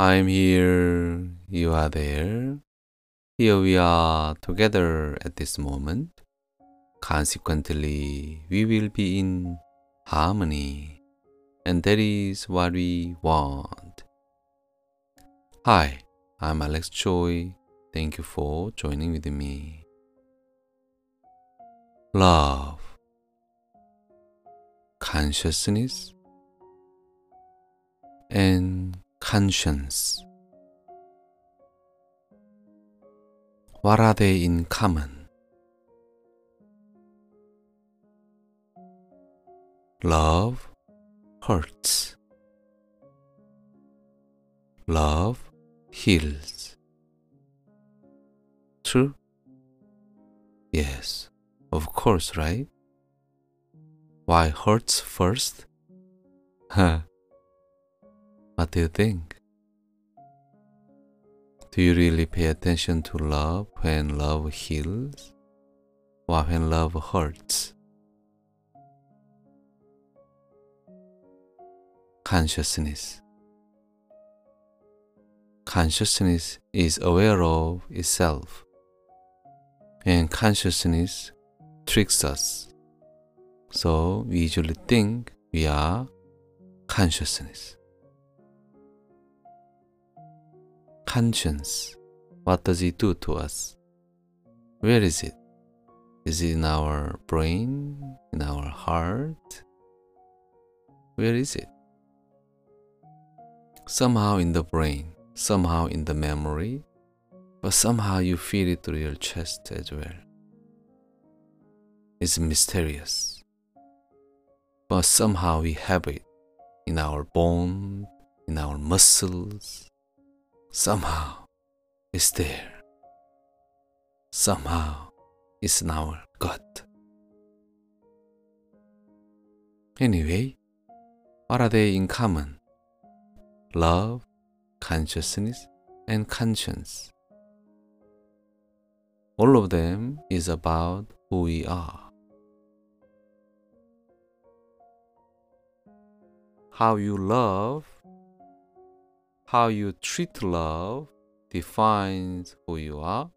I'm here, you are there. Here we are together at this moment. Consequently, we will be in harmony, and that is what we want. Hi, I'm Alex Choi. Thank you for joining with me. Love, consciousness, and conscience. What are they in common? Love hurts. Love heals. True? Yes, of course, right? Why hurts first? Huh. What do you think? Do you really pay attention to love when love heals or when love hurts? Consciousness. Consciousness is aware of itself, and consciousness tricks us. So we usually think we are consciousness. Conscience. What does it do to us? Where is it? Is it in our brain? In our heart? Where is it? Somehow in the brain, somehow in the memory, but somehow you feel it through your chest as well. It's mysterious. But somehow we have it in our bone, in our muscles, somehow is there. Somehow is in our gut. Anyway, what are they in common? Love, consciousness, and conscience. All of them is about who we are. How you love how you treat love defines who you are.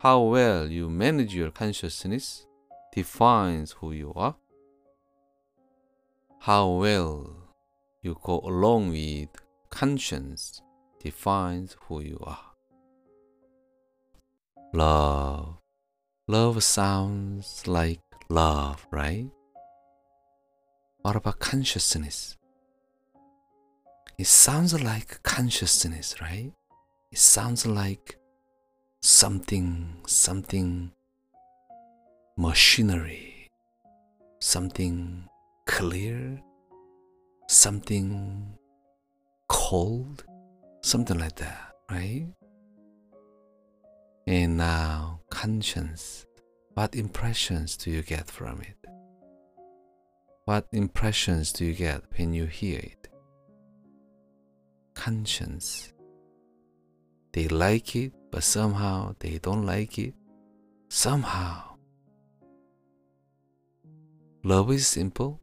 How well you manage your consciousness defines who you are. How well you go along with conscience defines who you are. Love. Love sounds like love, right? What about consciousness? It sounds like consciousness, right? It sounds like something, something machinery, something clear, something cold, something like that, right? And now, conscience. What impressions do you get from it? What impressions do you get when you hear it? Conscience. They like it, but somehow they don't like it. Somehow. Love is simple.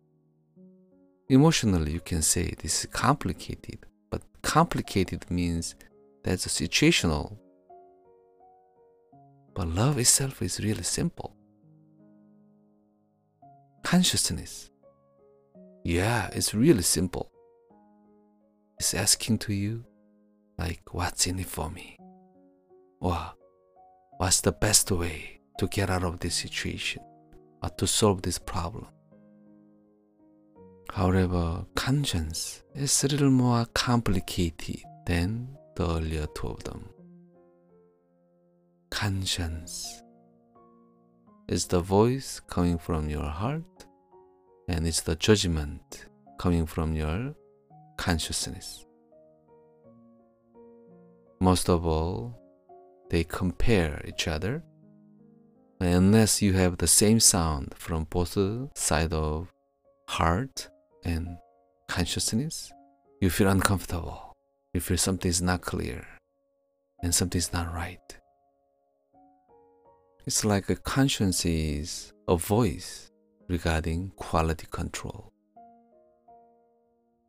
Emotionally, you can say this is complicated, but complicated means that's a situational. But love itself is really simple. Consciousness. Yeah, it's really simple is asking to you, like, what's in it for me? Or what's the best way to get out of this situation or to solve this problem? However, conscience is a little more complicated than the earlier two of them. Conscience is the voice coming from your heart, and it's the judgment coming from your consciousness. Most of all, they compare each other. Unless you have the same sound from both sides of heart and consciousness, you feel uncomfortable. You feel something is not clear and something is not right. It's like a conscience is a voice regarding quality control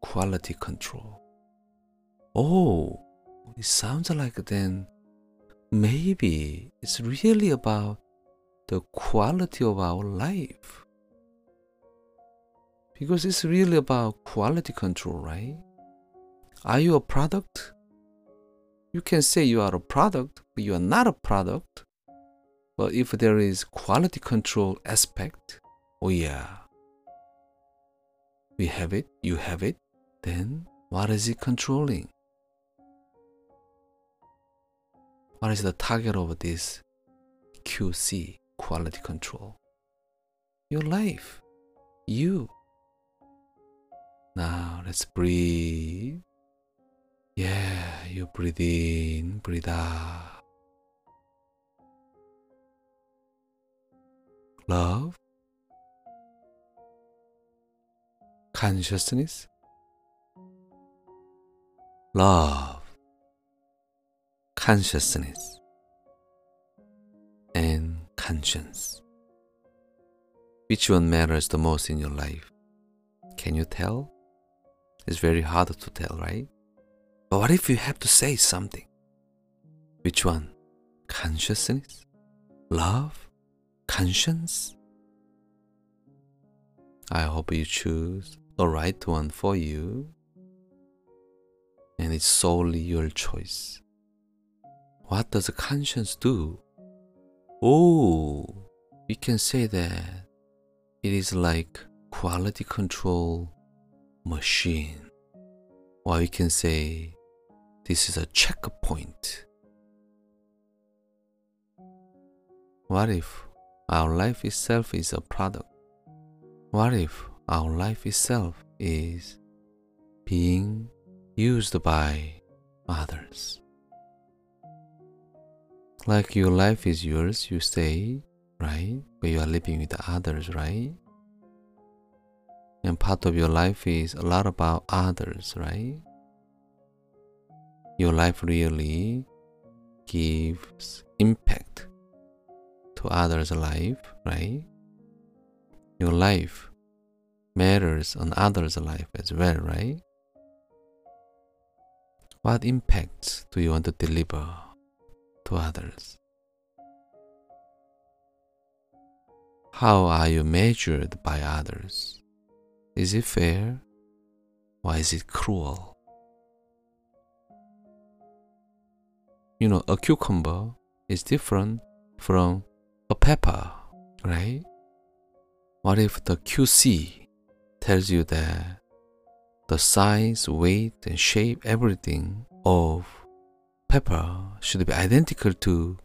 quality control. Oh, it sounds like then maybe it's really about the quality of our life. Because it's really about quality control, right? Are you a product? You can say you are a product, but you are not a product. But if there is quality control aspect, oh yeah, we have it, you have it, then what is it controlling? What is the target of this QC, quality control? Your life, you. Now let's breathe. Yeah, you breathe in, breathe out. Love, consciousness, love, consciousness, and conscience. Which one matters the most in your life? Can you tell? It's very hard to tell, right? But what if you have to say something? Which one? Consciousness? Love? Conscience? I hope you choose the right one for you. And it's solely your choice. What does conscience do? Oh, we can say that it is like quality control machine. Or we can say this is a checkpoint. What if our life itself is a product? What if our life itself is being used by others? Like your life is yours, you say, right? But you are living with others, right? And part of your life is a lot about others, right? Your life really gives impact to others' life, right? Your life matters on others' life as well, right? What impacts do you want to deliver to others? How are you measured by others? Is it fair? Or is it cruel? You know, a cucumber is different from a pepper, right? What if the QC tells you that the size, weight, and shape, everything of pepper should be identical to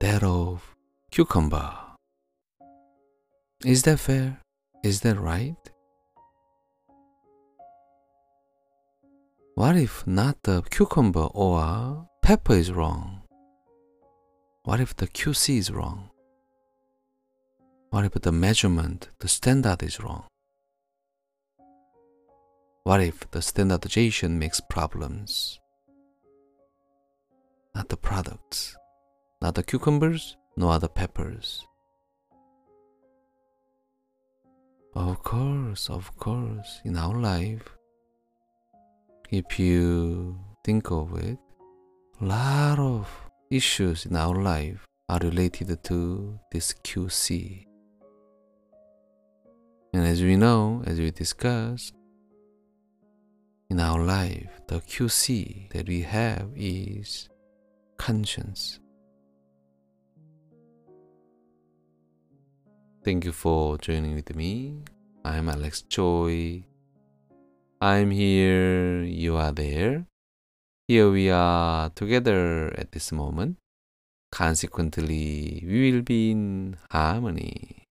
that of cucumber? Is that fair? Is that right? What if not the cucumber or pepper is wrong? What if the QC is wrong? What if the measurement, the standard is wrong? What if the standardization makes problems? Not the products, not the cucumbers, nor the peppers. Of course, of course, in our life, if you think of it, a lot of issues in our life are related to this QC. And as we know, as we discussed, in our life, the QC that we have is conscience. Thank you for joining with me. I'm Alex Choi. I'm here, you are there. Here we are together at this moment. Consequently, we will be in harmony.